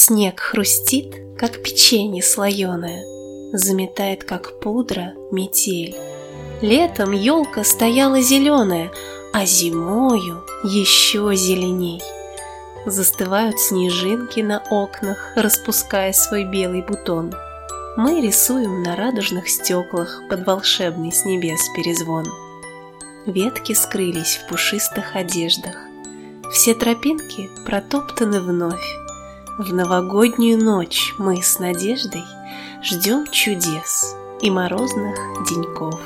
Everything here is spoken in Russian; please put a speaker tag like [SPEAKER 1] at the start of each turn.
[SPEAKER 1] Снег хрустит, как печенье слоеное, Заметает, как пудра, метель. Летом елка стояла зеленая, А зимою еще зеленей. Застывают снежинки на окнах, Распуская свой белый бутон. Мы рисуем на радужных стеклах Под волшебный с небес перезвон. Ветки скрылись в пушистых одеждах, Все тропинки протоптаны вновь, в новогоднюю ночь мы с надеждой ждем чудес и морозных деньков.